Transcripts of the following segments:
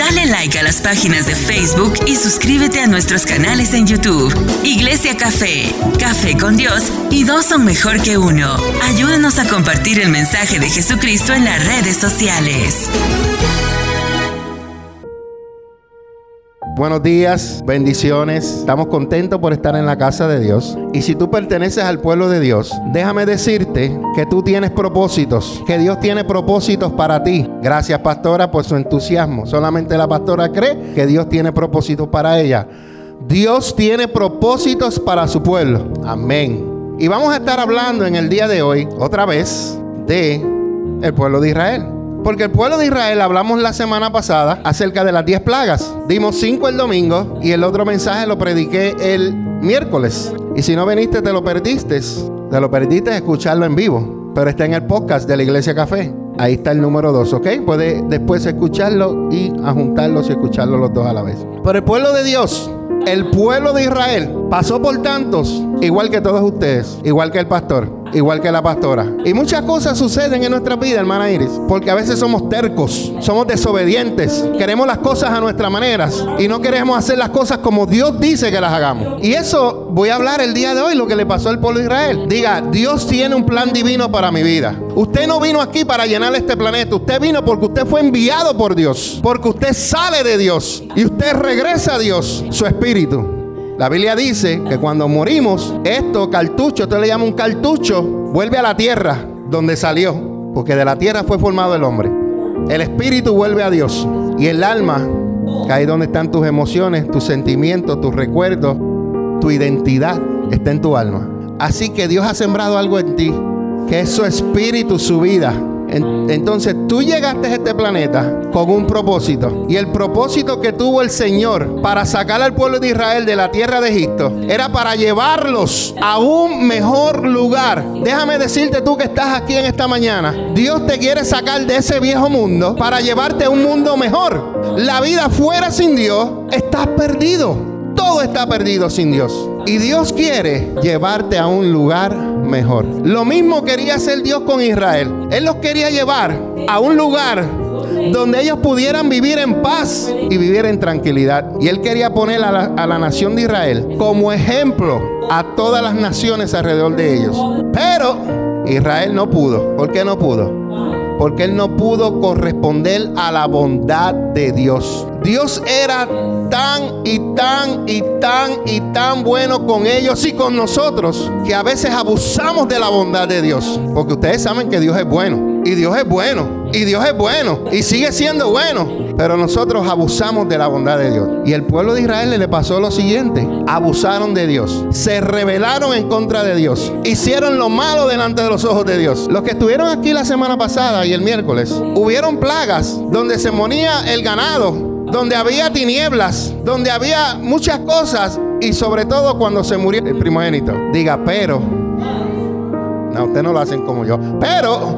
Dale like a las páginas de Facebook y suscríbete a nuestros canales en YouTube. Iglesia Café, Café con Dios y dos son mejor que uno. Ayúdanos a compartir el mensaje de Jesucristo en las redes sociales. Buenos días, bendiciones. Estamos contentos por estar en la casa de Dios. Y si tú perteneces al pueblo de Dios, déjame decirte que tú tienes propósitos, que Dios tiene propósitos para ti. Gracias, pastora, por su entusiasmo. Solamente la pastora cree que Dios tiene propósitos para ella. Dios tiene propósitos para su pueblo. Amén. Y vamos a estar hablando en el día de hoy, otra vez, de el pueblo de Israel. Porque el pueblo de Israel hablamos la semana pasada acerca de las 10 plagas. Dimos 5 el domingo y el otro mensaje lo prediqué el miércoles. Y si no viniste, te lo perdiste. Te lo perdiste escucharlo en vivo. Pero está en el podcast de la Iglesia Café. Ahí está el número 2, ¿ok? Puede después escucharlo y ajuntarlos y escucharlo los dos a la vez. Pero el pueblo de Dios el pueblo de Israel pasó por tantos, igual que todos ustedes, igual que el pastor, igual que la pastora. Y muchas cosas suceden en nuestra vida, hermana Iris, porque a veces somos tercos, somos desobedientes, queremos las cosas a nuestras maneras y no queremos hacer las cosas como Dios dice que las hagamos. Y eso voy a hablar el día de hoy, lo que le pasó al pueblo de Israel. Diga, Dios tiene un plan divino para mi vida. Usted no vino aquí para llenar este planeta, usted vino porque usted fue enviado por Dios, porque usted sale de Dios y usted regresa a Dios, su espíritu la Biblia dice que cuando morimos, esto cartucho, esto le llama un cartucho, vuelve a la tierra donde salió, porque de la tierra fue formado el hombre. El espíritu vuelve a Dios y el alma, que ahí donde están tus emociones, tus sentimientos, tus recuerdos, tu identidad, está en tu alma. Así que Dios ha sembrado algo en ti, que es su espíritu, su vida. Entonces tú llegaste a este planeta con un propósito. Y el propósito que tuvo el Señor para sacar al pueblo de Israel de la tierra de Egipto era para llevarlos a un mejor lugar. Déjame decirte tú que estás aquí en esta mañana. Dios te quiere sacar de ese viejo mundo para llevarte a un mundo mejor. La vida fuera sin Dios, estás perdido. Todo está perdido sin Dios. Y Dios quiere llevarte a un lugar mejor. Lo mismo quería hacer Dios con Israel. Él los quería llevar a un lugar donde ellos pudieran vivir en paz y vivir en tranquilidad. Y él quería poner a la, a la, nación de Israel como ejemplo a todas las naciones alrededor de ellos. Pero Israel no pudo. ¿Por qué no pudo? Porque él no pudo corresponder a la bondad de Dios. Dios era tan y tan y tan y tan bueno con ellos y con nosotros que a veces abusamos de la bondad de Dios. Porque ustedes saben que Dios es bueno. Y Dios es bueno. Y Dios es bueno. Y sigue siendo bueno. Pero nosotros abusamos de la bondad de Dios. Y el pueblo de Israel le pasó lo siguiente. Abusaron de Dios. Se rebelaron en contra de Dios. Hicieron lo malo delante de los ojos de Dios. Los que estuvieron aquí la semana pasada y el miércoles, hubieron plagas donde se moría el ganado donde había tinieblas, donde había muchas cosas y sobre todo cuando se murió el primogénito. Diga, pero, no, ustedes no lo hacen como yo, pero,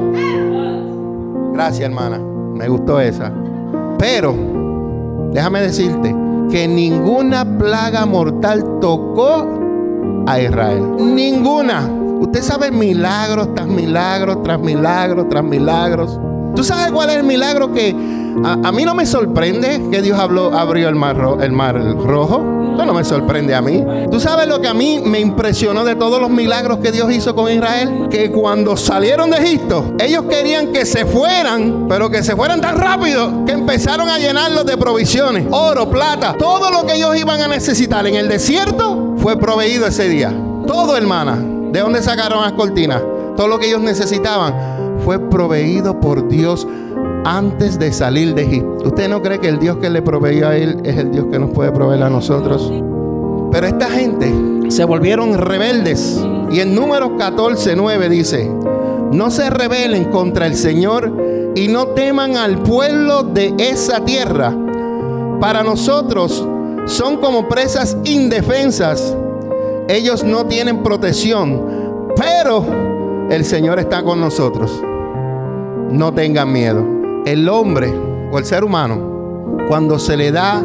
gracias hermana, me gustó esa, pero, déjame decirte que ninguna plaga mortal tocó a Israel, ninguna. Usted sabe milagros tras milagros, tras milagros, tras milagros. ¿Tú sabes cuál es el milagro que a, mí no me sorprende que Dios habló, abrió el mar, el mar rojo? Eso no me sorprende a mí. ¿Tú sabes lo que a mí me impresionó de todos los milagros que Dios hizo con Israel? Que cuando salieron de Egipto, ellos querían que se fueran, pero que se fueran tan rápido que empezaron a llenarlos de provisiones, oro, plata, todo lo que ellos iban a necesitar en el desierto fue proveído ese día. Todo, hermana. ¿De dónde sacaron las cortinas? Todo lo que ellos necesitaban fue proveído por Dios antes de salir de Egipto. ¿Usted no cree que el Dios que le proveyó a él es el Dios que nos puede proveer a nosotros? Pero esta gente se volvieron rebeldes. Y en números 14, 9 dice, no se rebelen contra el Señor y no teman al pueblo de esa tierra. Para nosotros son como presas indefensas. Ellos no tienen protección, pero el Señor está con nosotros no tengan miedo. El hombre o el ser humano, cuando se le da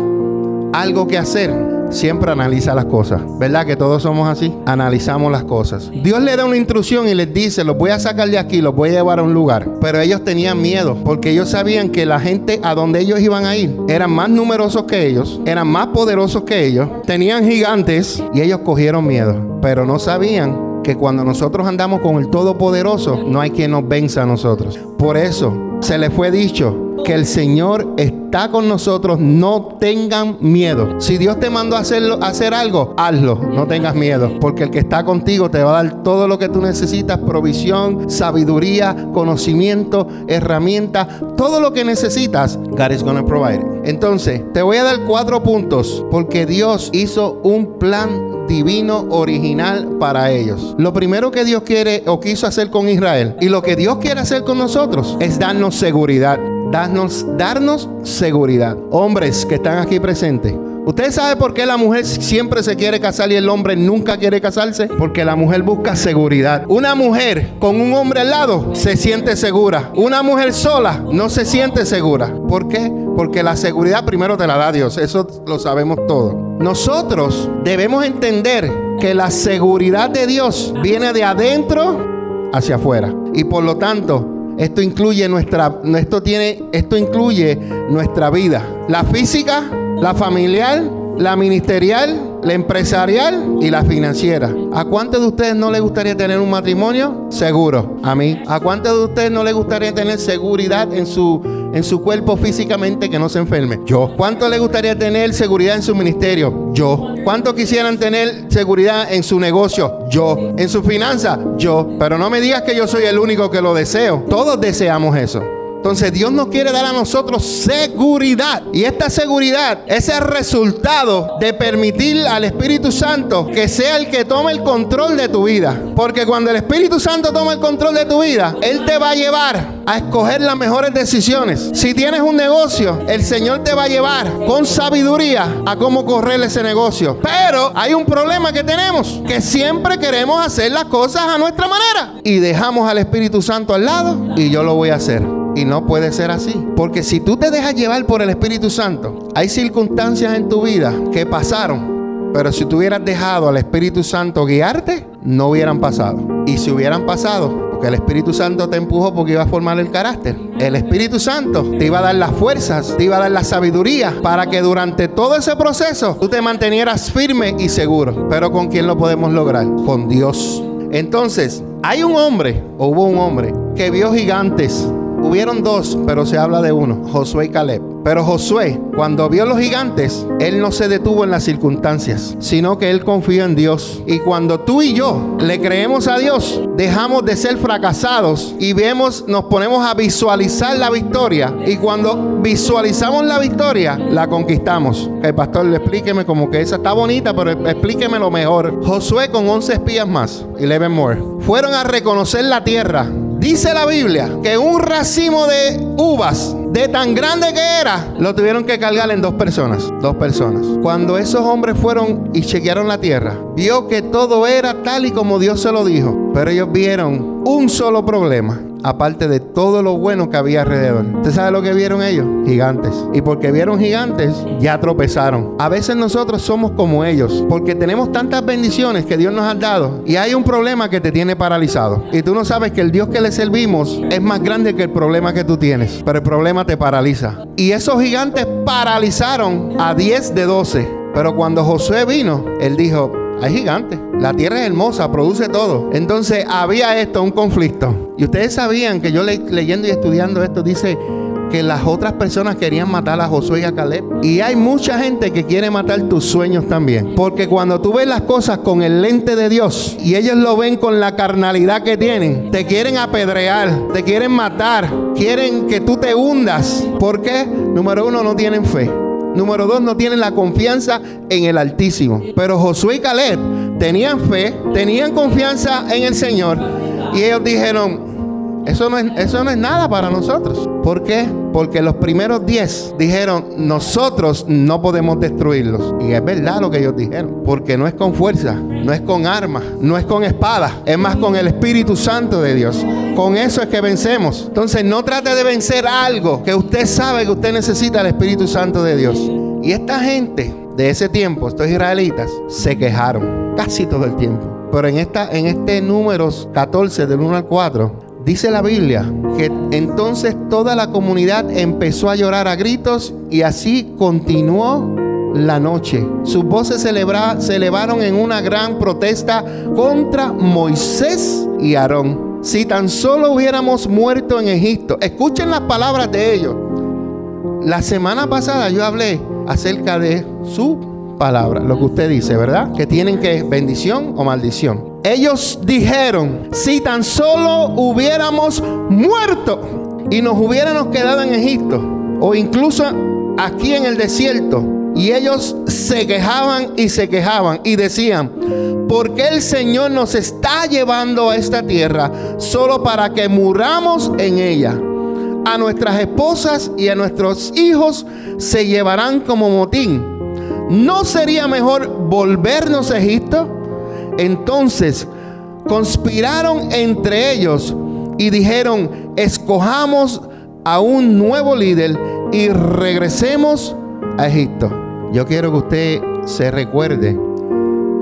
algo que hacer, siempre analiza las cosas. ¿Verdad que todos somos así? Analizamos las cosas. Dios le da una instrucción y les dice, los voy a sacar de aquí, los voy a llevar a un lugar. Pero ellos tenían miedo porque ellos sabían que la gente a donde ellos iban a ir eran más numerosos que ellos, eran más poderosos que ellos, tenían gigantes y ellos cogieron miedo. Pero no sabían que cuando nosotros andamos con el Todopoderoso, no hay quien nos venza a nosotros. Por eso se les fue dicho, que el Señor está con nosotros, no tengan miedo. Si Dios te mandó a hacerlo, hacer algo, hazlo, no tengas miedo, porque el que está contigo te va a dar todo lo que tú necesitas, provisión, sabiduría, conocimiento, herramientas, todo lo que necesitas, God is gonna provide. Entonces, te voy a dar cuatro puntos, porque Dios hizo un plan divino original para ellos. Lo primero que Dios quiere o quiso hacer con Israel y lo que Dios quiere hacer con nosotros es darnos seguridad darnos, darnos seguridad. Hombres que están aquí presentes. ¿Usted sabe por qué la mujer siempre se quiere casar y el hombre nunca quiere casarse? Porque la mujer busca seguridad. Una mujer con un hombre al lado se siente segura. Una mujer sola no se siente segura. ¿Por qué? Porque la seguridad primero te la da Dios. Eso lo sabemos todos. Nosotros debemos entender que la seguridad de Dios viene de adentro hacia afuera. Y por lo tanto, esto incluye nuestra, tiene, esto incluye nuestra vida, la física, la familiar, la ministerial, la empresarial y la financiera. ¿A cuántos de ustedes no les gustaría tener un matrimonio? Seguro, a mí. ¿A cuántos de ustedes no les gustaría tener seguridad en su en su cuerpo físicamente que no se enferme? Yo. ¿Cuánto le gustaría tener seguridad en su ministerio? Yo. ¿Cuánto quisieran tener seguridad en su negocio? Yo. ¿En su finanza? Yo. Pero no me digas que yo soy el único que lo deseo. Todos deseamos eso. Entonces Dios nos quiere dar a nosotros seguridad. Y esta seguridad es el resultado de permitir al Espíritu Santo que sea el que tome el control de tu vida. Porque cuando el Espíritu Santo toma el control de tu vida, Él te va a llevar a escoger las mejores decisiones. Si tienes un negocio, el Señor te va a llevar con sabiduría a cómo correr ese negocio. Pero hay un problema que tenemos, que siempre queremos hacer las cosas a nuestra manera. Y dejamos al Espíritu Santo al lado y yo lo voy a hacer. Y no puede ser así. Porque si tú te dejas llevar por el Espíritu Santo, hay circunstancias en tu vida que pasaron. Pero si tú hubieras dejado al Espíritu Santo guiarte, no hubieran pasado. Y si hubieran pasado, porque el Espíritu Santo te empujó porque iba a formar el carácter. El Espíritu Santo te iba a dar las fuerzas, te iba a dar la sabiduría para que durante todo ese proceso tú te mantenieras firme y seguro. Pero ¿con quién lo podemos lograr? Con Dios. Entonces, hay un hombre, o hubo un hombre, que vio gigantes Hubieron dos, pero se habla de uno, Josué y Caleb. Pero Josué, cuando vio los gigantes, él no se detuvo en las circunstancias, sino que él confió en Dios. Y cuando tú y yo le creemos a Dios, dejamos de ser fracasados y vemos, nos ponemos a visualizar la victoria. Y cuando visualizamos la victoria, la conquistamos. El pastor, explíqueme como que esa está bonita, pero explíqueme lo mejor. Josué con 11 espías más, 11 more, fueron a reconocer la tierra Dice la Biblia que un racimo de uvas de tan grande que era, lo tuvieron que cargar en dos personas. Dos personas. Cuando esos hombres fueron y chequearon la tierra, vio que todo era tal y como Dios se lo dijo. Pero ellos vieron un solo problema aparte de todo lo bueno que había alrededor. ¿Usted sabe lo que vieron ellos? Gigantes. Y porque vieron gigantes, ya tropezaron. A veces nosotros somos como ellos, porque tenemos tantas bendiciones que Dios nos ha dado y hay un problema que te tiene paralizado. Y tú no sabes que el Dios que le servimos es más grande que el problema que tú tienes, pero el problema te paraliza. Y esos gigantes paralizaron a 10 de 12. Pero cuando Josué vino, él dijo, hay gigantes. La tierra es hermosa, produce todo. Entonces había esto, un conflicto. Y ustedes sabían que yo leyendo y estudiando esto dice que las otras personas querían matar a Josué y a Caleb. Y hay mucha gente que quiere matar tus sueños también. Porque cuando tú ves las cosas con el lente de Dios y ellos lo ven con la carnalidad que tienen, te quieren apedrear, te quieren matar, quieren que tú te hundas. ¿Por qué? Número uno, no tienen fe. Número dos, no tienen la confianza en el Altísimo. Pero Josué y Caleb tenían fe, tenían confianza en el Señor. Y ellos dijeron, eso no es, eso no es nada para nosotros. ¿Por qué? Porque los primeros diez dijeron, nosotros no podemos destruirlos. Y es verdad lo que ellos dijeron. Porque no es con fuerza, no es con armas, no es con espada. Es más con el Espíritu Santo de Dios. Con eso es que vencemos. Entonces no trate de vencer algo que usted sabe que usted necesita el Espíritu Santo de Dios. Y esta gente de ese tiempo, estos israelitas, se quejaron casi todo el tiempo. Pero en, esta, en este números 14, del 1 al 4, Dice la Biblia que entonces toda la comunidad empezó a llorar a gritos y así continuó la noche. Sus voces se, se elevaron en una gran protesta contra Moisés y Aarón. Si tan solo hubiéramos muerto en Egipto, escuchen las palabras de ellos. La semana pasada yo hablé acerca de su palabra, lo que usted dice, ¿verdad? Que tienen que bendición o maldición. Ellos dijeron, si tan solo hubiéramos muerto y nos hubiéramos quedado en Egipto o incluso aquí en el desierto, y ellos se quejaban y se quejaban y decían, ¿por qué el Señor nos está llevando a esta tierra solo para que muramos en ella? A nuestras esposas y a nuestros hijos se llevarán como motín. ¿No sería mejor volvernos a Egipto? Entonces conspiraron entre ellos y dijeron, escojamos a un nuevo líder y regresemos a Egipto. Yo quiero que usted se recuerde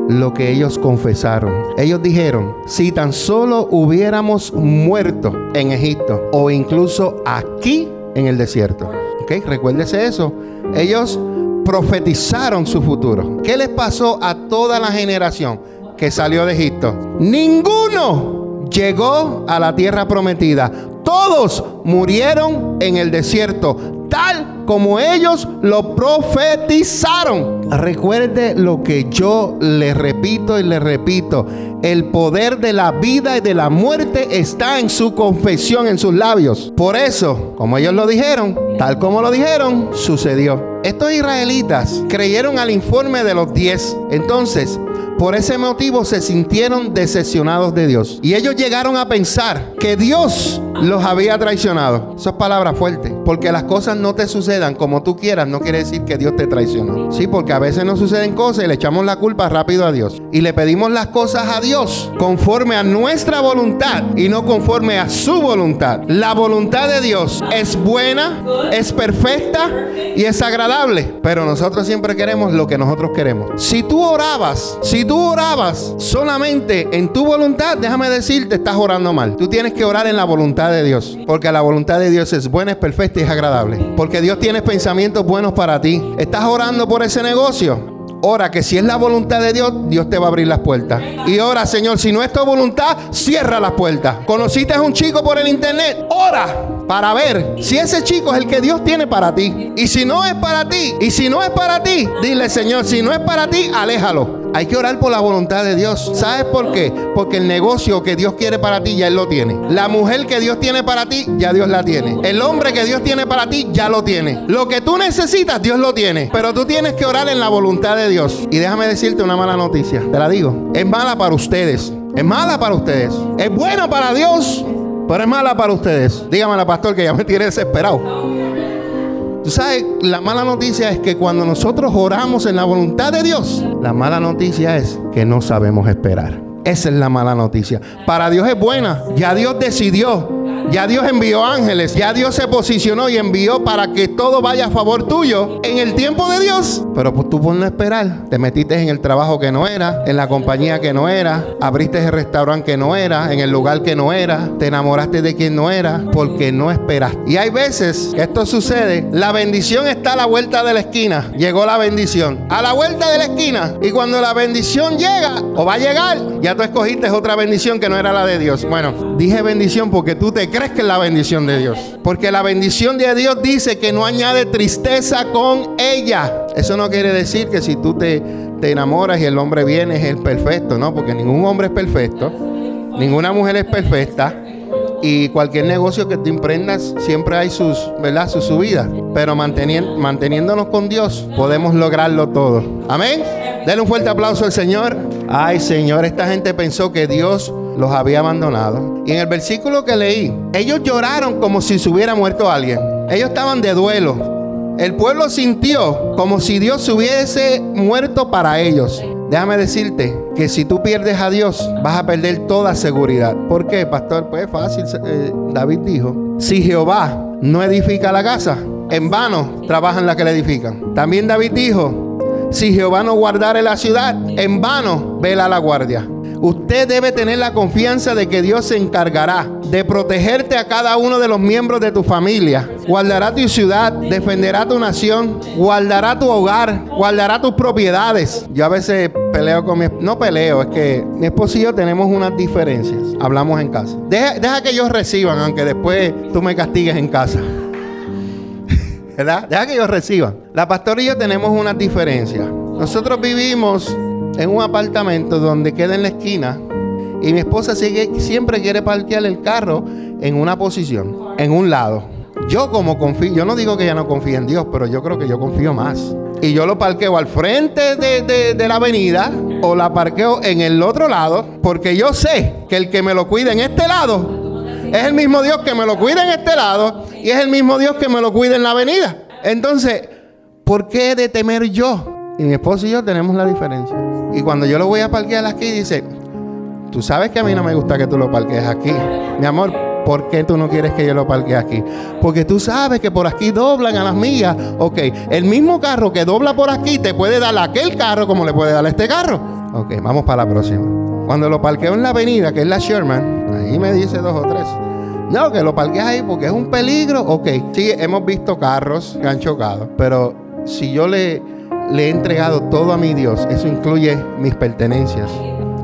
lo que ellos confesaron. Ellos dijeron, si tan solo hubiéramos muerto en Egipto o incluso aquí en el desierto. ¿Ok? Recuérdese eso. Ellos profetizaron su futuro. ¿Qué les pasó a toda la generación? Que salió de Egipto. Ninguno llegó a la tierra prometida. Todos murieron en el desierto, tal como ellos lo profetizaron. Recuerde lo que yo le repito y le repito. El poder de la vida y de la muerte está en su confesión, en sus labios. Por eso, como ellos lo dijeron, tal como lo dijeron, sucedió. Estos israelitas creyeron al informe de los diez. Entonces, por ese motivo se sintieron decepcionados de Dios. Y ellos llegaron a pensar que Dios los había traicionado. Eso es palabra fuerte. Porque las cosas no te sucedan como tú quieras, no quiere decir que Dios te traicionó. Sí, porque a veces nos suceden cosas y le echamos la culpa rápido a Dios. Y le pedimos las cosas a Dios conforme a nuestra voluntad y no conforme a su voluntad. La voluntad de Dios es buena, es perfecta y es agradable. Pero nosotros siempre queremos lo que nosotros queremos. Si tú orabas, si tú orabas solamente en tu voluntad, déjame decirte, estás orando mal. Tú tienes que orar en la voluntad de Dios. Porque la voluntad de Dios es buena, es perfecta y es agradable. Porque Dios tiene pensamientos buenos para ti. ¿Estás orando por ese negocio? Ora que si es la voluntad de Dios, Dios te va a abrir las puertas. Y ora, Señor, si no es tu voluntad, cierra las puertas. Conociste a un chico por el internet, ora para ver si ese chico es el que Dios tiene para ti. Y si no es para ti, y si no es para ti, dile, Señor, si no es para ti, aléjalo. Hay que orar por la voluntad de Dios. ¿Sabes por qué? Porque el negocio que Dios quiere para ti ya Él lo tiene. La mujer que Dios tiene para ti, ya Dios la tiene. El hombre que Dios tiene para ti, ya lo tiene. Lo que tú necesitas, Dios lo tiene. Pero tú tienes que orar en la voluntad de Dios. Y déjame decirte una mala noticia. Te la digo. Es mala para ustedes. Es mala para ustedes. Es buena para Dios. Pero es mala para ustedes. Dígame la pastor que ya me tiene desesperado. Tú sabes, la mala noticia es que cuando nosotros oramos en la voluntad de Dios, la mala noticia es que no sabemos esperar. Esa es la mala noticia. Para Dios es buena. Ya Dios decidió ya Dios envió ángeles, ya Dios se posicionó y envió para que todo vaya a favor tuyo en el tiempo de Dios. Pero pues tú por no esperar, te metiste en el trabajo que no era, en la compañía que no era, abriste el restaurante que no era, en el lugar que no era, te enamoraste de quien no era, porque no esperaste. Y hay veces que esto sucede, la bendición está a la vuelta de la esquina. Llegó la bendición. A la vuelta de la esquina. Y cuando la bendición llega o va a llegar, ya tú escogiste otra bendición que no era la de Dios. Bueno, dije bendición porque tú te que es la bendición de Dios. Porque la bendición de Dios dice que no añade tristeza con ella. Eso no quiere decir que si tú te, te enamoras y el hombre viene es el perfecto, ¿no? Porque ningún hombre es perfecto. Ninguna mujer es perfecta. Y cualquier negocio que te emprendas siempre hay sus, ¿verdad? Sus subidas. Pero manteniéndonos con Dios podemos lograrlo todo. Amén. Denle un fuerte aplauso al Señor. Ay, Señor, esta gente pensó que Dios los había abandonado. Y en el versículo que leí, ellos lloraron como si se hubiera muerto alguien. Ellos estaban de duelo. El pueblo sintió como si Dios se hubiese muerto para ellos. Déjame decirte que si tú pierdes a Dios, vas a perder toda seguridad. ¿Por qué, pastor? Pues es fácil. Eh, David dijo, si Jehová no edifica la casa, en vano trabajan las que la edifican. También David dijo, si Jehová no guardare la ciudad, en vano vela la guardia. Usted debe tener la confianza de que Dios se encargará de protegerte a cada uno de los miembros de tu familia. Guardará tu ciudad, defenderá tu nación, guardará tu hogar, guardará tus propiedades. Yo a veces peleo con mi no peleo, es que mi esposo y yo tenemos unas diferencias. Hablamos en casa. Deja, deja que ellos reciban, aunque después tú me castigues en casa. ¿Verdad? Deja que ellos reciban. La pastora y yo tenemos unas diferencias. Nosotros vivimos en un apartamento donde queda en la esquina y mi esposa sigue, siempre quiere parquear el carro en una posición, en un lado. Yo como confío, yo no digo que ella no confíe en Dios, pero yo creo que yo confío más. Y yo lo parqueo al frente de, de la avenida o la parqueo en el otro lado, porque yo sé que el que me lo cuida en este lado es el mismo Dios que me lo cuida en este lado y es el mismo Dios que me lo cuida en la avenida. Entonces, ¿por qué de temer yo? Y mi esposo y yo tenemos la diferencia. Y cuando yo lo voy a parquear aquí, dice, tú sabes que a mí no me gusta que tú lo parquees aquí. Mi amor, ¿por qué tú no quieres que yo lo parquee aquí? Porque tú sabes que por aquí doblan a las millas. Ok, el mismo carro que dobla por aquí te puede dar aquel carro como le puede dar este carro. Ok, vamos para la próxima. Cuando lo parqueo en la avenida, que es la Sherman, ahí me dice dos o tres. No, que lo parquees ahí porque es un peligro. Ok, sí, hemos visto carros que han chocado, pero si yo le le he entregado todo a mi Dios. Eso incluye mis pertenencias.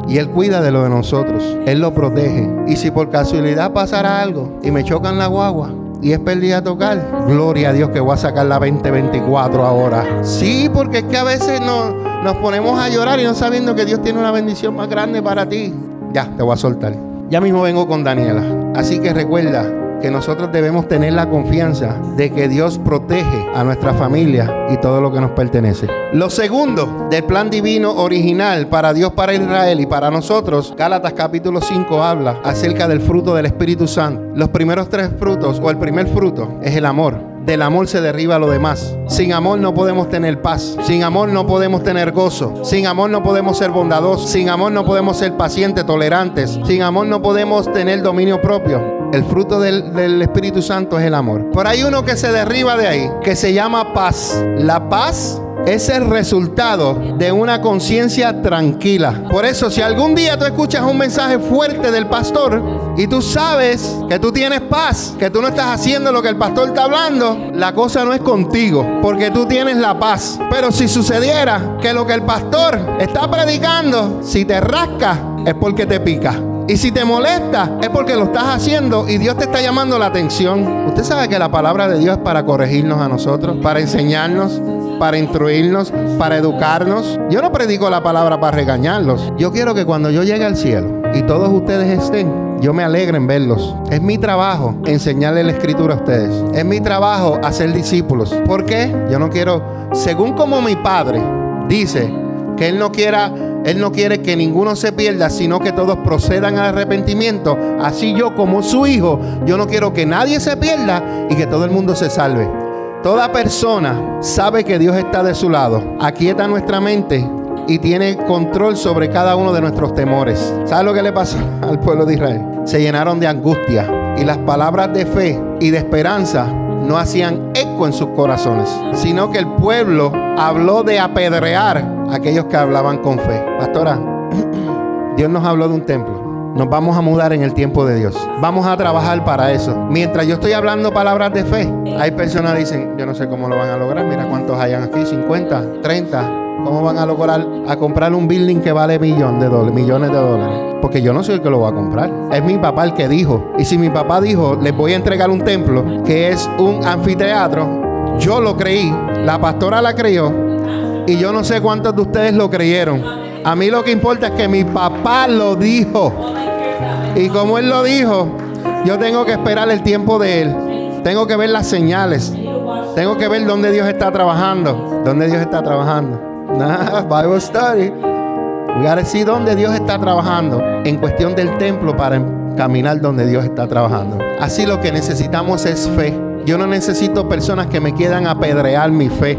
Y Él cuida de lo de nosotros. Él lo protege. Y si por casualidad pasara algo y me chocan la guagua y es pérdida tocar, gloria a Dios que voy a sacar la 2024 ahora. Sí, porque es que a veces no, nos ponemos a llorar y no sabiendo que Dios tiene una bendición más grande para ti. Ya, te voy a soltar. Ya mismo vengo con Daniela. Así que recuerda, que nosotros debemos tener la confianza de que Dios protege a nuestra familia y todo lo que nos pertenece. Lo segundo del plan divino original para Dios, para Israel y para nosotros, Gálatas capítulo 5 habla acerca del fruto del Espíritu Santo. Los primeros tres frutos o el primer fruto es el amor. Del amor se derriba lo demás. Sin amor no podemos tener paz. Sin amor no podemos tener gozo. Sin amor no podemos ser bondadosos. Sin amor no podemos ser pacientes, tolerantes. Sin amor no podemos tener dominio propio. El fruto del, Espíritu Santo es el amor. Pero hay uno que se derriba de ahí, que se llama paz. La paz es el resultado de una conciencia tranquila. Por eso, si algún día tú escuchas un mensaje fuerte del pastor y tú sabes que tú tienes paz, que tú no estás haciendo lo que el pastor está hablando, la cosa no es contigo, porque tú tienes la paz. Pero si sucediera que lo que el pastor está predicando, si te rasca, es porque te pica. Y si te molesta, es porque lo estás haciendo y Dios te está llamando la atención. Usted sabe que la palabra de Dios es para corregirnos a nosotros, para enseñarnos, para instruirnos, para educarnos. Yo no predico la palabra para regañarlos. Yo quiero que cuando yo llegue al cielo y todos ustedes estén, yo me alegre en verlos. Es mi trabajo enseñarle la escritura a ustedes. Es mi trabajo hacer discípulos. ¿Por qué? Yo no quiero, según como mi padre dice, que Él no quiera él no quiere que ninguno se pierda, sino que todos procedan al arrepentimiento. Así yo como su hijo, yo no quiero que nadie se pierda y que todo el mundo se salve. Toda persona sabe que Dios está de su lado. Aquieta nuestra mente y tiene control sobre cada uno de nuestros temores. ¿Sabe lo que le pasó al pueblo de Israel? Se llenaron de angustia y las palabras de fe y de esperanza no hacían eco en sus corazones, sino que el pueblo habló de apedrear aquellos que hablaban con fe. Pastora, Dios nos habló de un templo. Nos vamos a mudar en el tiempo de Dios. Vamos a trabajar para eso. Mientras yo estoy hablando palabras de fe, hay personas que dicen, yo no sé cómo lo van a lograr. Mira cuántos hayan aquí, 50, 30. ¿Cómo van a lograr a comprar un building que vale millones de dólares, millones de dólares? Porque yo no soy el que lo va a comprar. Es mi papá el que dijo. Y si mi papá dijo, les voy a entregar un templo que es un anfiteatro, yo lo creí, la pastora la creyó y yo no sé cuántos de ustedes lo creyeron. A mí lo que importa es que mi papá lo dijo. Y como él lo dijo, yo tengo que esperar el tiempo de él. Tengo que ver las señales. Tengo que ver dónde Dios está trabajando. Dónde Dios está trabajando. Nah, Bible study. We gotta see dónde Dios está trabajando en cuestión del templo para caminar donde Dios está trabajando. Así lo que necesitamos es fe. Yo no necesito personas que me quieran apedrear mi fe.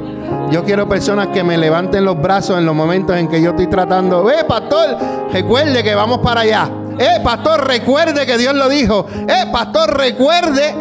Yo quiero personas que me levanten los brazos en los momentos en que yo estoy tratando. Eh, pastor, recuerde que vamos para allá. Eh, pastor, recuerde que Dios lo dijo. Eh, pastor, recuerde.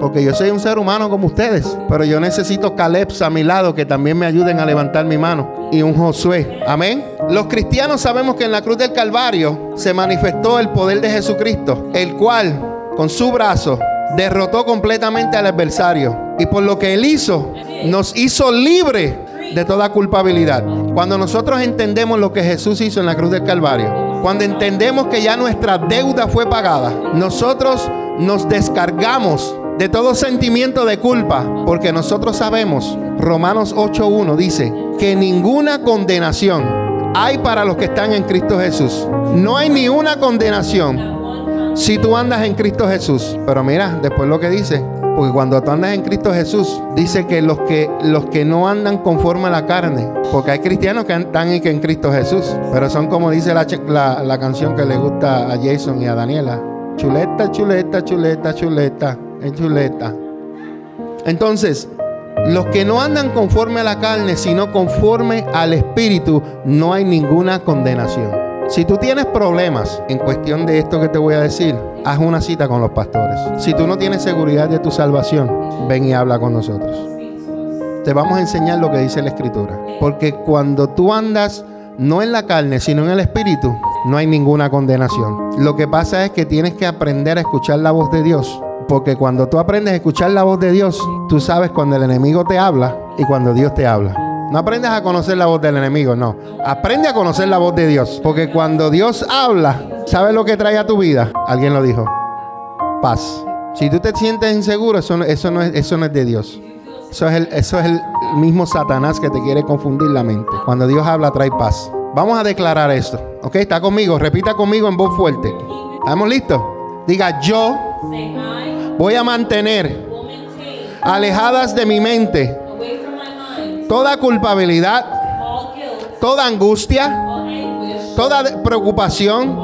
Porque yo soy un ser humano como ustedes. Pero yo necesito Calebs a mi lado que también me ayuden a levantar mi mano. Y un Josué. Amén. Los cristianos sabemos que en la cruz del Calvario se manifestó el poder de Jesucristo. El cual, con su brazo, derrotó completamente al adversario. Y por lo que él hizo, nos hizo libre de toda culpabilidad. Cuando nosotros entendemos lo que Jesús hizo en la cruz del Calvario, cuando entendemos que ya nuestra deuda fue pagada, nosotros nos descargamos de todo sentimiento de culpa, porque nosotros sabemos, Romanos 8.1 dice, que ninguna condenación hay para los que están en Cristo Jesús. No hay ni una condenación si tú andas en Cristo Jesús. Pero mira, después lo que dice, porque cuando tú andas en Cristo Jesús, dice que los que, los que no andan conforme a la carne, porque hay cristianos que están en Cristo Jesús, pero son como dice la, la, la canción que le gusta a Jason y a Daniela. Chuleta, chuleta, chuleta, chuleta en chuleta. Entonces, los que no andan conforme a la carne, sino conforme al Espíritu, no hay ninguna condenación. Si tú tienes problemas en cuestión de esto que te voy a decir, haz una cita con los pastores. Si tú no tienes seguridad de tu salvación, ven y habla con nosotros. Te vamos a enseñar lo que dice la Escritura. Porque cuando tú andas no en la carne, sino en el Espíritu, no hay ninguna condenación. Lo que pasa es que tienes que aprender a escuchar la voz de Dios porque cuando tú aprendes a escuchar la voz de Dios, tú sabes cuando el enemigo te habla y cuando Dios te habla. No aprendes a conocer la voz del enemigo, no. Aprende a conocer la voz de Dios. Porque cuando Dios habla, ¿sabes lo que trae a tu vida? Alguien lo dijo. Paz. Si tú te sientes inseguro, eso no, eso no, es, eso no es de Dios. Eso es, el, eso es el mismo Satanás que te quiere confundir la mente. Cuando Dios habla, trae paz. Vamos a declarar esto. ¿Ok? Está conmigo. Repita conmigo en voz fuerte. ¿Estamos listos? Diga yo voy a mantener alejadas de mi mente toda culpabilidad, toda angustia, toda preocupación,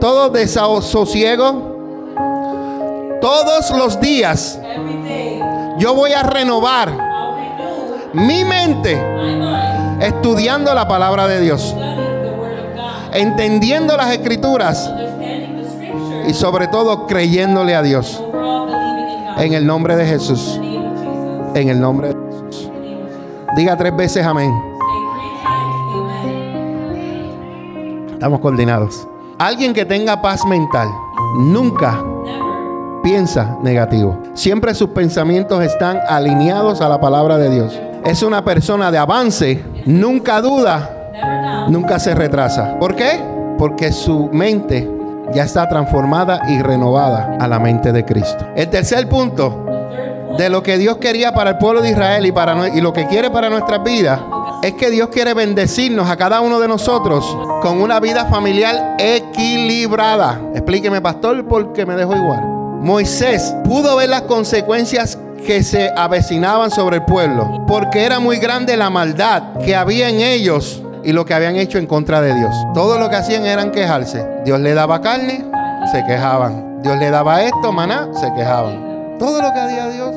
todo desasosiego. Todos los días yo voy a renovar mi mente estudiando la palabra de Dios, entendiendo las escrituras y sobre todo creyéndole a Dios. En el nombre de Jesús. En el nombre de. Diga tres veces amén. Estamos coordinados. Alguien que tenga paz mental nunca piensa negativo. Siempre sus pensamientos están alineados a la palabra de Dios. Es una persona de avance, nunca duda, nunca se retrasa. ¿Por qué? Porque su mente ya está transformada y renovada a la mente de Cristo. El tercer punto de lo que Dios quería para el pueblo de Israel y, para, y lo que quiere para nuestras vidas es que Dios quiere bendecirnos a cada uno de nosotros con una vida familiar equilibrada. Explíqueme, pastor, porque me dejo igual. Moisés pudo ver las consecuencias que se avecinaban sobre el pueblo, porque era muy grande la maldad que había en ellos y lo que habían hecho en contra de Dios. Todo lo que hacían eran quejarse. Dios le daba carne, se quejaban. Dios le daba esto, maná, se quejaban. Todo lo que hacía Dios,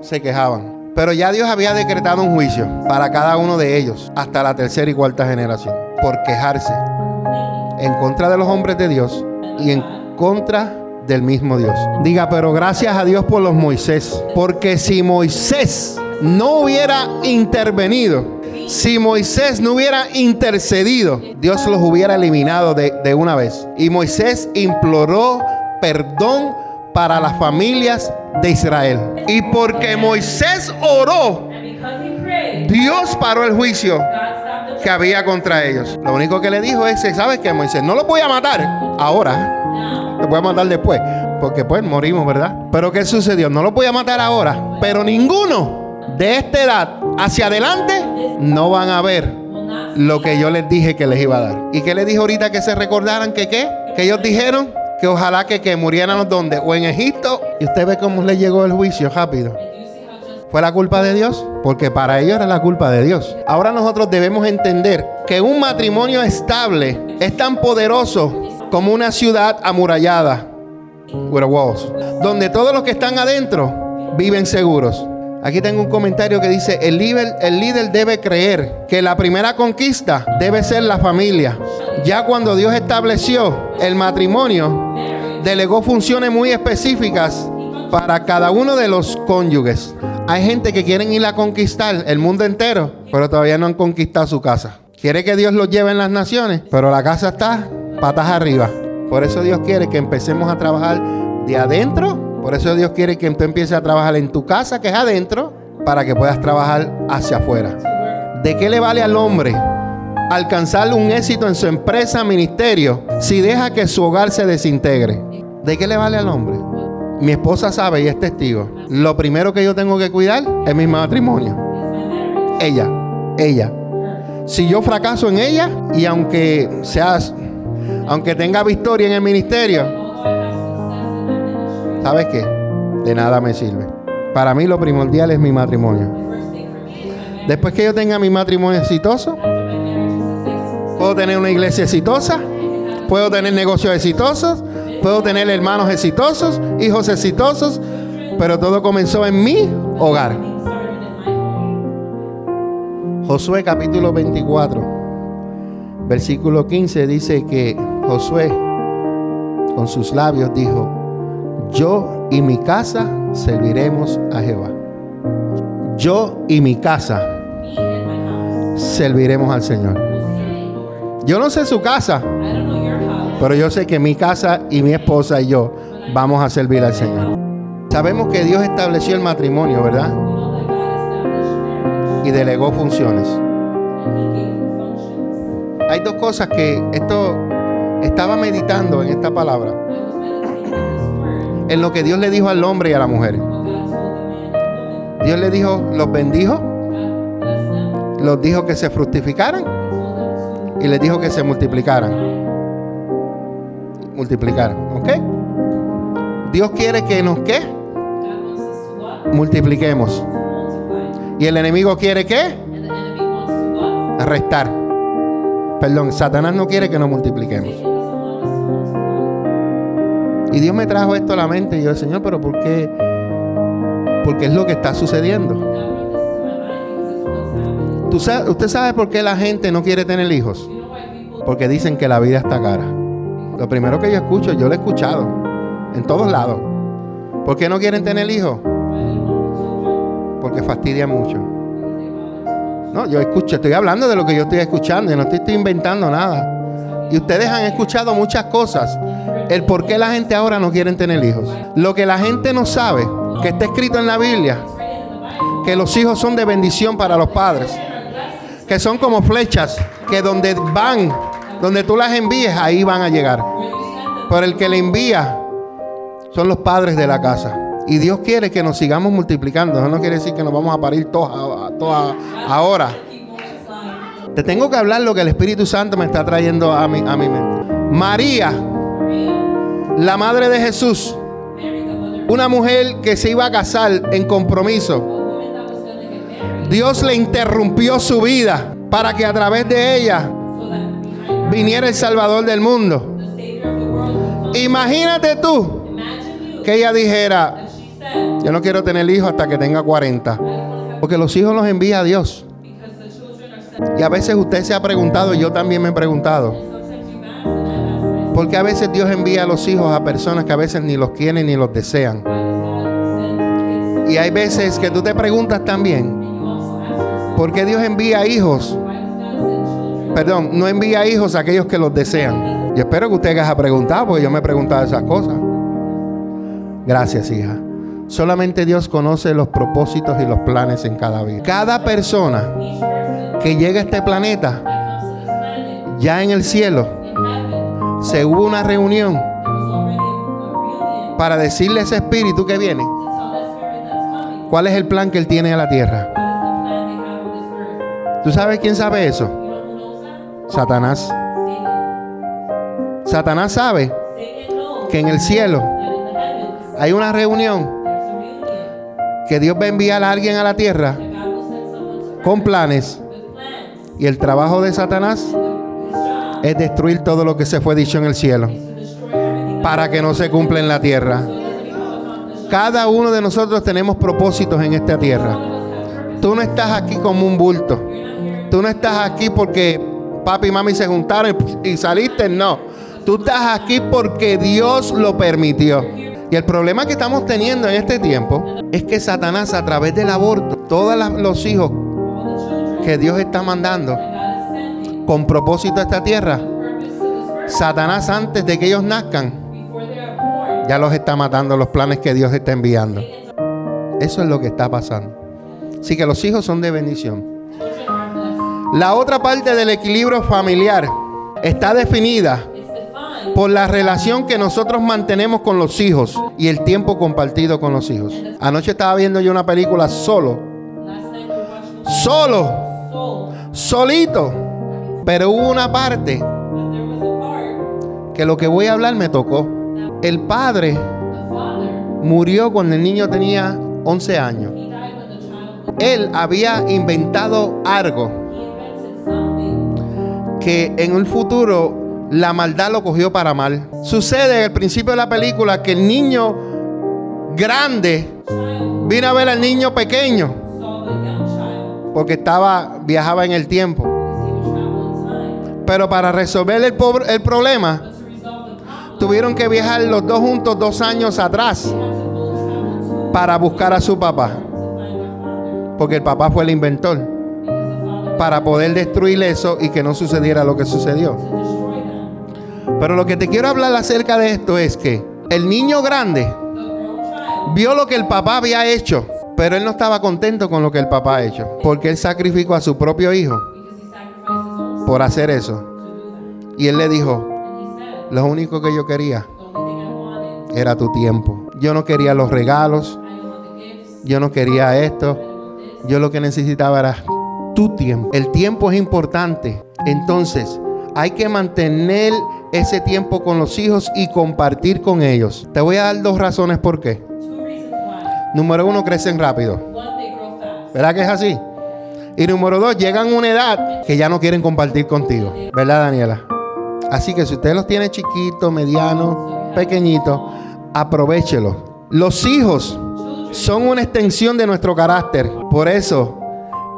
se quejaban. Pero ya Dios había decretado un juicio para cada uno de ellos, hasta la tercera y cuarta generación, por quejarse en contra de los hombres de Dios y en contra del mismo Dios. Diga, pero gracias a Dios por los Moisés, porque si Moisés no hubiera intervenido, si Moisés no hubiera intercedido, Dios los hubiera eliminado de, una vez. Y Moisés imploró perdón para las familias de Israel. Y porque Moisés oró, Dios paró el juicio que había contra ellos. Lo único que le dijo es, ¿sabes qué, Moisés? No los voy a matar ahora. Los voy a matar después. Porque pues morimos, ¿verdad? Pero ¿qué sucedió? No los voy a matar ahora. Pero ninguno de esta edad hacia adelante no van a ver lo que yo les dije que les iba a dar. ¿Y qué les dije ahorita que se recordaran que qué? Que ellos dijeron que ojalá que, que murieran donde o en Egipto. Y usted ve cómo les llegó el juicio rápido. ¿Fue la culpa de Dios? Porque para ellos era la culpa de Dios. Ahora nosotros debemos entender que un matrimonio estable es tan poderoso como una ciudad amurallada, donde todos los que están adentro viven seguros. Aquí tengo un comentario que dice, el líder, el líder debe creer que la primera conquista debe ser la familia. Ya cuando Dios estableció el matrimonio, delegó funciones muy específicas para cada uno de los cónyuges. Hay gente que quieren ir a conquistar el mundo entero, pero todavía no han conquistado su casa. Quiere que Dios los lleve en las naciones, pero la casa está patas arriba. Por eso Dios quiere que empecemos a trabajar de adentro. Por eso Dios quiere que tú empieces a trabajar en tu casa, que es adentro, para que puedas trabajar hacia afuera. ¿De qué le vale al hombre alcanzar un éxito en su empresa, ministerio, si deja que su hogar se desintegre? ¿De qué le vale al hombre? Mi esposa sabe y es testigo. Lo primero que yo tengo que cuidar es mi matrimonio. Ella, ella. Si yo fracaso en ella y aunque seas, aunque tenga victoria en el ministerio, ¿sabes qué? De nada me sirve. Para mí lo primordial es mi matrimonio. Después que yo tenga mi matrimonio exitoso, puedo tener una iglesia exitosa, puedo tener negocios exitosos, puedo tener hermanos exitosos, hijos exitosos, pero todo comenzó en mi hogar. Josué capítulo 24, versículo 15 dice que Josué con sus labios dijo, yo y mi casa serviremos a Jehová. Yo y mi casa serviremos al Señor. Yo no sé su casa, pero yo sé que mi casa y mi esposa y yo vamos a servir al Señor. Sabemos que Dios estableció el matrimonio, ¿verdad? Y delegó funciones. Hay dos cosas que esto estaba meditando en esta palabra. En lo que Dios le dijo al hombre y a la mujer. Dios le dijo, los bendijo, los dijo que se fructificaran y les dijo que se multiplicaran. Multiplicaran, ¿ok? Dios quiere que nos qué? Multipliquemos. ¿Y el enemigo quiere qué? Restar. Perdón, Satanás no quiere que nos multipliquemos. Y Dios me trajo esto a la mente y yo, Señor, pero ¿por qué? Porque es lo que está sucediendo usted sabe por qué la gente no quiere tener hijos. Porque dicen que la vida está cara. Lo primero que yo escucho, yo lo he escuchado en todos lados. ¿Por qué no quieren tener hijos? Porque fastidia mucho. No, yo escucho, estoy hablando de lo que yo estoy escuchando y no estoy, inventando nada. Y ustedes han escuchado muchas cosas. El por qué la gente ahora no quiere tener hijos. Lo que la gente no sabe, que está escrito en la Biblia, que los hijos son de bendición para los padres que son como flechas, que donde van, donde tú las envíes, ahí van a llegar. Pero el que le envía son los padres de la casa. Y Dios quiere que nos sigamos multiplicando. Eso no quiere decir que nos vamos a parir todos, ahora. Te tengo que hablar lo que el Espíritu Santo me está trayendo a mi, a mi mente. María, la madre de Jesús, una mujer que se iba a casar en compromiso Dios le interrumpió su vida para que a través de ella viniera el Salvador del mundo. Imagínate tú que ella dijera, yo no quiero tener hijos hasta que tenga 40. Porque los hijos los envía a Dios. Y a veces usted se ha preguntado, yo también me he preguntado, porque a veces Dios envía a los hijos a personas que a veces ni los quieren ni los desean. Y hay veces que tú te preguntas también, ¿Por qué Dios envía hijos? Perdón, no envía hijos a aquellos que los desean. Y espero que usted haya preguntado, porque yo me he preguntado esas cosas. Gracias, hija. Solamente Dios conoce los propósitos y los planes en cada vida. Cada persona que llega a este planeta, ya en el cielo, se hubo una reunión para decirle a ese espíritu que viene cuál es el plan que él tiene a la tierra. ¿Tú sabes quién sabe eso? Satanás. Satanás sabe que en el cielo hay una reunión que Dios va a enviar a alguien a la tierra con planes y el trabajo de Satanás es destruir todo lo que se fue dicho en el cielo para que no se cumpla en la tierra. Cada uno de nosotros tenemos propósitos en esta tierra. Tú no estás aquí como un bulto. Tú no estás aquí porque papi y mami se juntaron y saliste, no. Tú estás aquí porque Dios lo permitió. Y el problema que estamos teniendo en este tiempo es que Satanás a través del aborto, todos los hijos que Dios está mandando con propósito a esta tierra, Satanás antes de que ellos nazcan, ya los está matando los planes que Dios está enviando. Eso es lo que está pasando. Así que los hijos son de bendición. La otra parte del equilibrio familiar está definida por la relación que nosotros mantenemos con los hijos y el tiempo compartido con los hijos. Anoche estaba viendo yo una película solo. Solo. Solito. Pero hubo una parte que lo que voy a hablar me tocó. El padre murió cuando el niño tenía 11 años. Él había inventado algo que en un futuro la maldad lo cogió para mal. Sucede en el principio de la película que el niño grande vino a ver al niño pequeño porque estaba viajaba en el tiempo. Pero para resolver el, el problema tuvieron que viajar los dos juntos dos años atrás para buscar a su papá. Porque el papá fue el inventor. Para poder destruir eso y que no sucediera lo que sucedió. Pero lo que te quiero hablar acerca de esto es que el niño grande vio lo que el papá había hecho. Pero él no estaba contento con lo que el papá ha hecho. Porque él sacrificó a su propio hijo por hacer eso. Y él le dijo, lo único que yo quería era tu tiempo. Yo no quería los regalos. Yo no quería esto. Yo lo que necesitaba era tu tiempo. El tiempo es importante. Entonces, hay que mantener ese tiempo con los hijos y compartir con ellos. Te voy a dar dos razones por qué. Número uno, crecen rápido. ¿Verdad que es así? Y número dos, llegan a una edad que ya no quieren compartir contigo. ¿Verdad, Daniela? Así que si usted los tiene chiquitos, medianos, pequeñitos, aprovechelos. Los hijos son una extensión de nuestro carácter. Por eso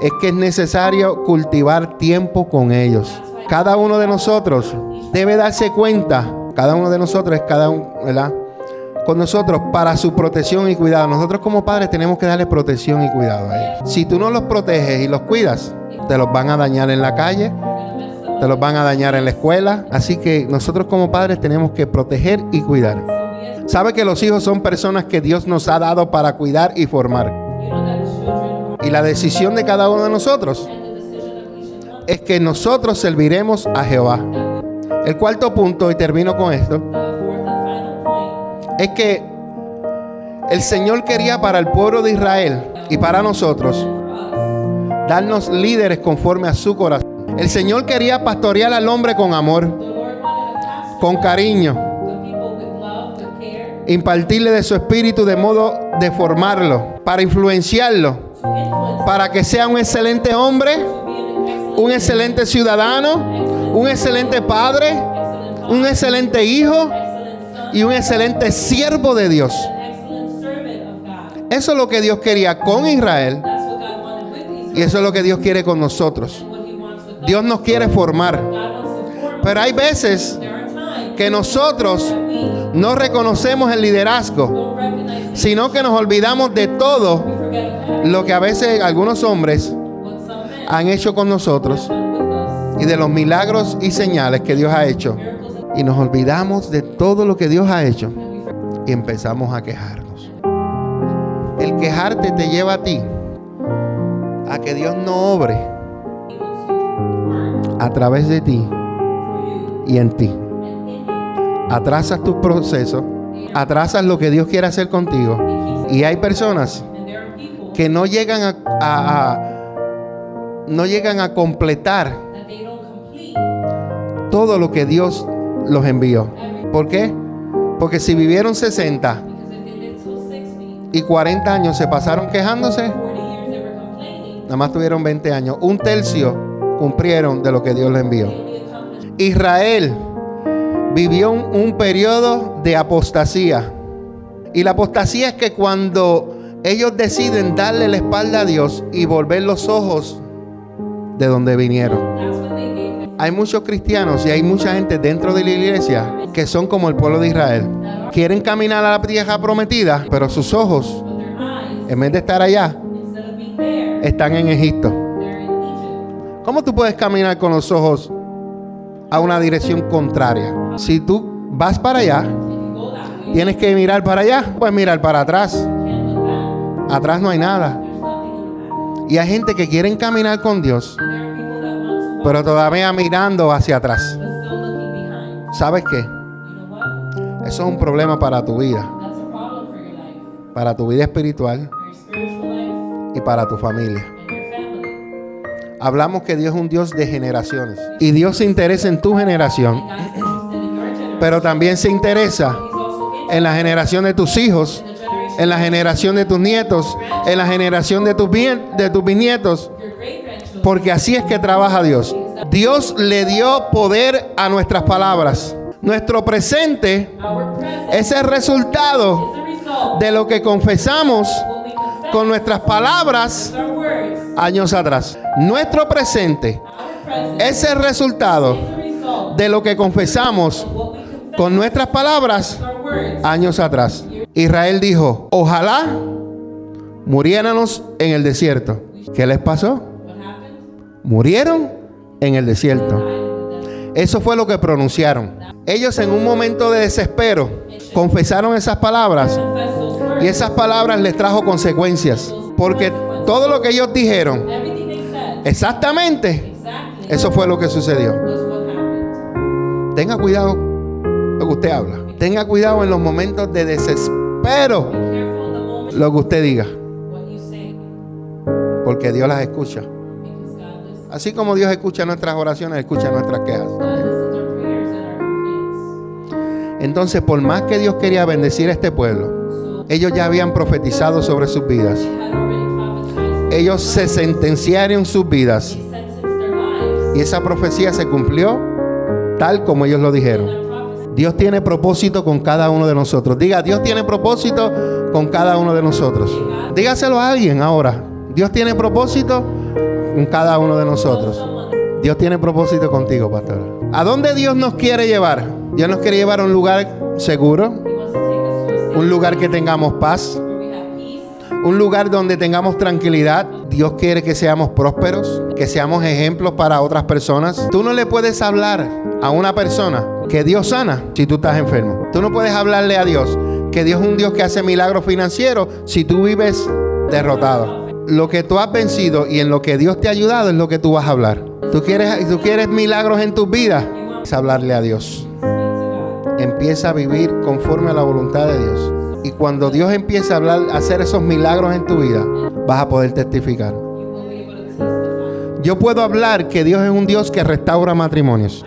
es que es necesario cultivar tiempo con ellos. Cada uno de nosotros debe darse cuenta, cada uno de nosotros es cada uno, ¿verdad? Con nosotros para su protección y cuidado. Nosotros como padres tenemos que darle protección y cuidado a ellos. Si tú no los proteges y los cuidas, te los van a dañar en la calle, te los van a dañar en la escuela. Así que nosotros como padres tenemos que proteger y cuidar. Sabe que los hijos son personas que Dios nos ha dado para cuidar y formar. Y la decisión de cada uno de nosotros es que nosotros serviremos a Jehová. El cuarto punto, y termino con esto, es que el Señor quería para el pueblo de Israel y para nosotros darnos líderes conforme a su corazón. El Señor quería pastorear al hombre con amor, con cariño, impartirle de su espíritu de modo de formarlo, para influenciarlo, para que sea un excelente hombre, un excelente ciudadano, un excelente padre, un excelente hijo y un excelente siervo de Dios. Eso es lo que Dios quería con Israel y eso es lo que Dios quiere con nosotros. Dios nos quiere formar. Pero hay veces que nosotros no reconocemos el liderazgo, sino que nos olvidamos de todo lo que a veces algunos hombres han hecho con nosotros y de los milagros y señales que Dios ha hecho. Y nos olvidamos de todo lo que Dios ha hecho y empezamos a quejarnos. El quejarte te lleva a ti a que Dios no obre a través de ti y en ti. Atrasas tus procesos, atrasas lo que Dios quiere hacer contigo. Y hay personas que no llegan a, no llegan a completar todo lo que Dios los envió. ¿Por qué? Porque si vivieron 60 y 40 años se pasaron quejándose, nada más tuvieron 20 años. Un tercio cumplieron de lo que Dios le envió. Israel vivió un, periodo de apostasía. Y la apostasía es que cuando ellos deciden darle la espalda a Dios y volver los ojos de donde vinieron. Hay muchos cristianos y hay mucha gente dentro de la iglesia que son como el pueblo de Israel. Quieren caminar a la tierra prometida, pero sus ojos, en vez de estar allá, están en Egipto. ¿Cómo tú puedes caminar con los ojos a una dirección contraria? Si tú vas para allá, tienes que mirar para allá, pues mirar para atrás. Atrás no hay nada. Y hay gente que quieren caminar con Dios, pero todavía mirando hacia atrás. ¿Sabes qué? Eso es un problema para tu vida, para tu vida espiritual y para tu familia. Hablamos que Dios es un Dios de generaciones y Dios se interesa en tu generación, pero también se interesa en la generación de tus hijos, en la generación de tus nietos, en la generación de tus, de tus bisnietos, porque así es que trabaja Dios. Dios le dio poder a nuestras palabras. Nuestro presente es el resultado de lo que confesamos con nuestras palabras años atrás. Nuestro presente es el resultado de lo que confesamos con nuestras palabras años atrás. Israel dijo, ojalá muriéramos en el desierto. ¿Qué les pasó? Murieron en el desierto. Eso fue lo que pronunciaron. Ellos en un momento de desespero confesaron esas palabras y esas palabras les trajo consecuencias. Porque todo lo que ellos dijeron, exactamente, eso fue lo que sucedió. Tenga cuidado lo que usted habla. Tenga cuidado en los momentos de desespero lo que usted diga. Porque Dios las escucha. Así como Dios escucha nuestras oraciones, escucha nuestras quejas. Entonces, por más que Dios quería bendecir a este pueblo, ellos ya habían profetizado sobre sus vidas. Ellos se sentenciaron sus vidas. Y esa profecía se cumplió tal como ellos lo dijeron. Dios tiene propósito con cada uno de nosotros. Diga, Dios tiene propósito con cada uno de nosotros. Dígaselo a alguien ahora. Dios tiene propósito con cada uno de nosotros. Dios tiene propósito contigo, pastor. ¿A dónde Dios nos quiere llevar? Dios nos quiere llevar a un lugar seguro, un lugar que tengamos paz, un lugar donde tengamos tranquilidad. Dios quiere que seamos prósperos, que seamos ejemplos para otras personas. Tú no le puedes hablar a una persona que Dios sana si tú estás enfermo. Tú no puedes hablarle a Dios que Dios es un Dios que hace milagros financieros si tú vives derrotado. Lo que tú has vencido y en lo que Dios te ha ayudado es lo que tú vas a hablar. Tú quieres, tú quieres milagros en tu vida, es hablarle a Dios empieza a vivir conforme a la voluntad de Dios. Y cuando Dios empieza a hablar, a hacer esos milagros en tu vida, vas a poder testificar. Yo puedo hablar que Dios es un Dios que restaura matrimonios.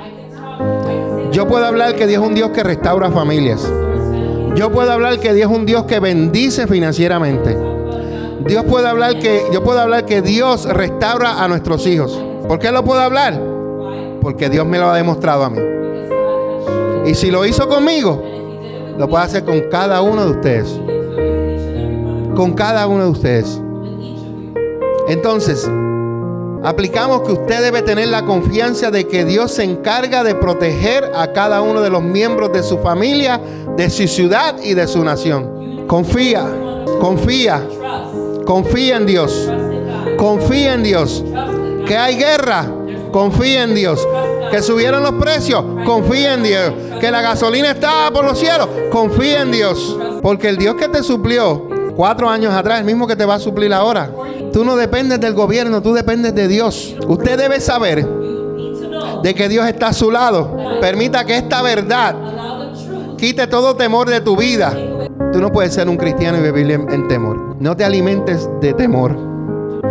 Yo puedo hablar que Dios es un Dios que restaura familias. Yo puedo hablar que Dios es un Dios que bendice financieramente. Dios puede hablar que yo puedo hablar que Dios restaura a nuestros hijos. ¿Por qué lo puedo hablar? Porque Dios me lo ha demostrado a mí. Y si lo hizo conmigo, lo puede hacer con cada uno de ustedes. Con cada uno de ustedes. Entonces, aplicamos que usted debe tener la confianza de que Dios se encarga de proteger a cada uno de los miembros de su familia, de su ciudad y de su nación. Confía, confía, confía en Dios. Confía en Dios. Que hay guerra, confía en Dios. Que subieron los precios, confía en Dios que la gasolina está por los cielos, confía en Dios. Porque el Dios que te suplió cuatro años atrás, el mismo que te va a suplir ahora. Tú no dependes del gobierno, tú dependes de Dios. Usted debe saber de que Dios está a su lado. Permita que esta verdad quite todo temor de tu vida. Tú no puedes ser un cristiano y vivir en, temor. No te alimentes de temor.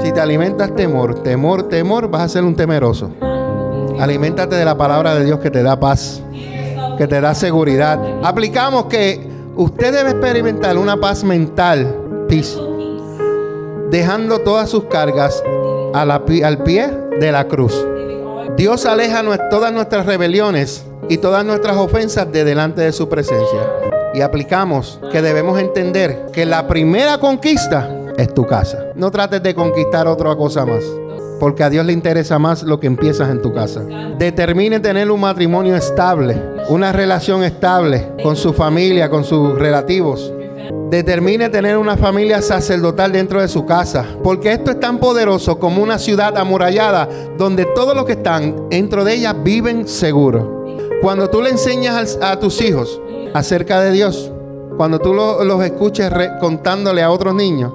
Si te alimentas temor, temor, temor, vas a ser un temeroso. Aliméntate de la palabra de Dios que te da paz que te da seguridad. Aplicamos que usted debe experimentar una paz mental, peace, dejando todas sus cargas al pie de la cruz. Dios aleja todas nuestras rebeliones y todas nuestras ofensas de delante de su presencia. Y aplicamos que debemos entender que la primera conquista es tu casa. No trates de conquistar otra cosa más. Porque a Dios le interesa más lo que empiezas en tu casa. Determine tener un matrimonio estable, una relación estable con su familia, con sus relativos. Determine tener una familia sacerdotal dentro de su casa. Porque esto es tan poderoso como una ciudad amurallada donde todos los que están dentro de ella viven seguros. Cuando tú le enseñas a tus hijos acerca de Dios, cuando tú los escuches contándole a otros niños,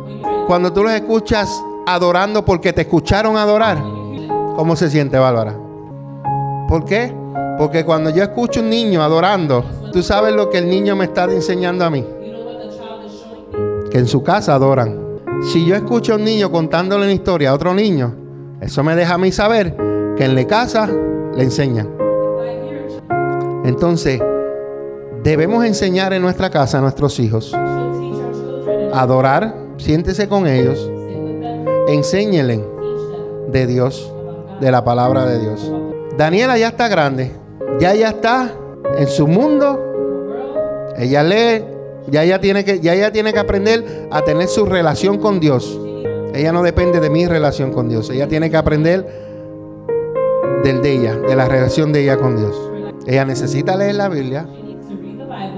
cuando tú los escuchas adorando porque te escucharon adorar, ¿cómo se siente Bárbara? ¿Por qué? Porque cuando yo escucho un niño adorando, tú sabes lo que el niño me está enseñando a mí. Que en su casa adoran. Si yo escucho a un niño contándole una historia a otro niño, eso me deja a mí saber que en la casa le enseñan. Entonces, debemos enseñar en nuestra casa a nuestros hijos a adorar, siéntese con ellos, enséñenle de Dios, de la palabra de Dios. Daniela ya está grande, ya ya está en su mundo. Ella lee, ya tiene que ya ella tiene que aprender a tener su relación con Dios. Ella no depende de mi relación con Dios, ella tiene que aprender del de ella, de la relación de ella con Dios. Ella necesita leer la Biblia.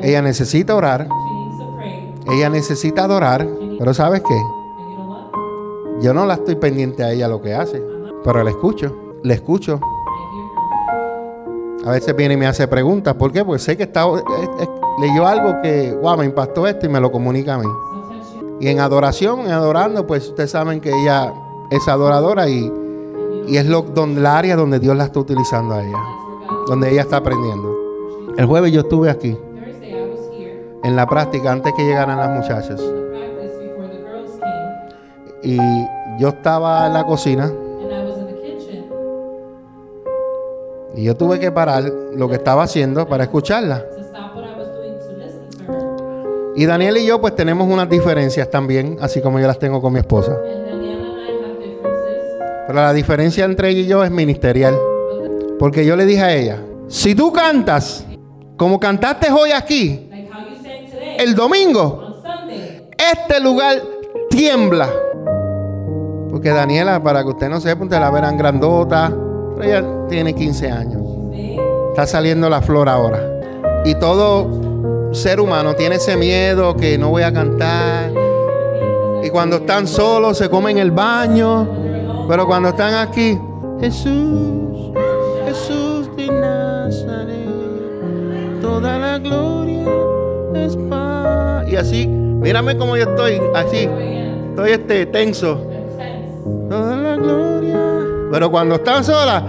Ella necesita orar. Ella necesita adorar. Pero ¿sabes qué? Yo no la estoy pendiente a ella lo que hace. Pero la escucho. Le escucho. A veces viene y me hace preguntas. ¿Por qué? Pues sé que está, leyó algo que, wow, me impactó esto y me lo comunica a mí. Y en adoración, en adorando, pues ustedes saben que ella es adoradora y, y es lo, donde, la área donde Dios la está utilizando a ella donde ella está aprendiendo. El jueves yo estuve aquí, en la práctica, antes que llegaran las muchachas. Y yo estaba en la cocina. Y yo tuve que parar lo que estaba haciendo para escucharla. Y Daniel y yo pues tenemos unas diferencias también, así como yo las tengo con mi esposa. Pero la diferencia entre ella y yo es ministerial. Porque yo le dije a ella, si tú cantas como cantaste hoy aquí, el domingo, este lugar tiembla. Porque Daniela, para que usted no sepa, usted la verán grandota, pero ella tiene 15 años. Está saliendo la flor ahora. Y todo ser humano tiene ese miedo que no voy a cantar. Y cuando están solos se comen el baño. Pero cuando están aquí, Jesús. Jesús de Nazaret, toda la gloria es para... Y así, mírame como yo estoy, así, estoy este tenso. Toda la gloria. Pero cuando están solas,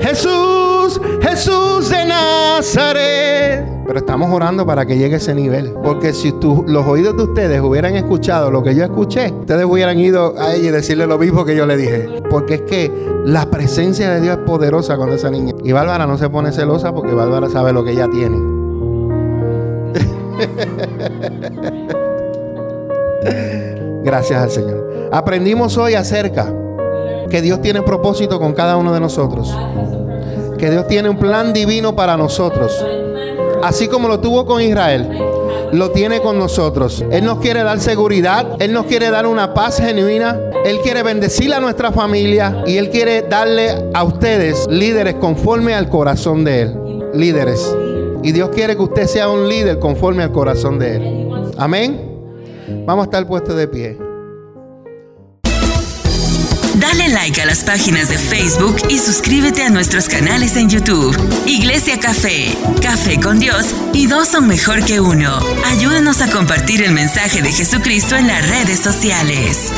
Jesús, Jesús de Nazaret. Pero estamos orando para que llegue ese nivel. Porque si los oídos de ustedes hubieran escuchado lo que yo escuché, ustedes hubieran ido a ella y decirle lo mismo que yo le dije. Porque es que la presencia de Dios es poderosa con esa niña. Y Bárbara no se pone celosa porque Bárbara sabe lo que ella tiene. Gracias al Señor. Aprendimos hoy acerca que Dios tiene propósito con cada uno de nosotros. Que Dios tiene un plan divino para nosotros así como lo tuvo con Israel, lo tiene con nosotros. Él nos quiere dar seguridad, Él nos quiere dar una paz genuina, Él quiere bendecir a nuestra familia y Él quiere darle a ustedes líderes conforme al corazón de Él. Líderes. Y Dios quiere que usted sea un líder conforme al corazón de Él. Amén. Vamos a estar puestos de pie. Dale like a las páginas de Facebook y suscríbete a nuestros canales en YouTube. Iglesia Café, Café con Dios y dos son mejor que uno. Ayúdanos a compartir el mensaje de Jesucristo en las redes sociales.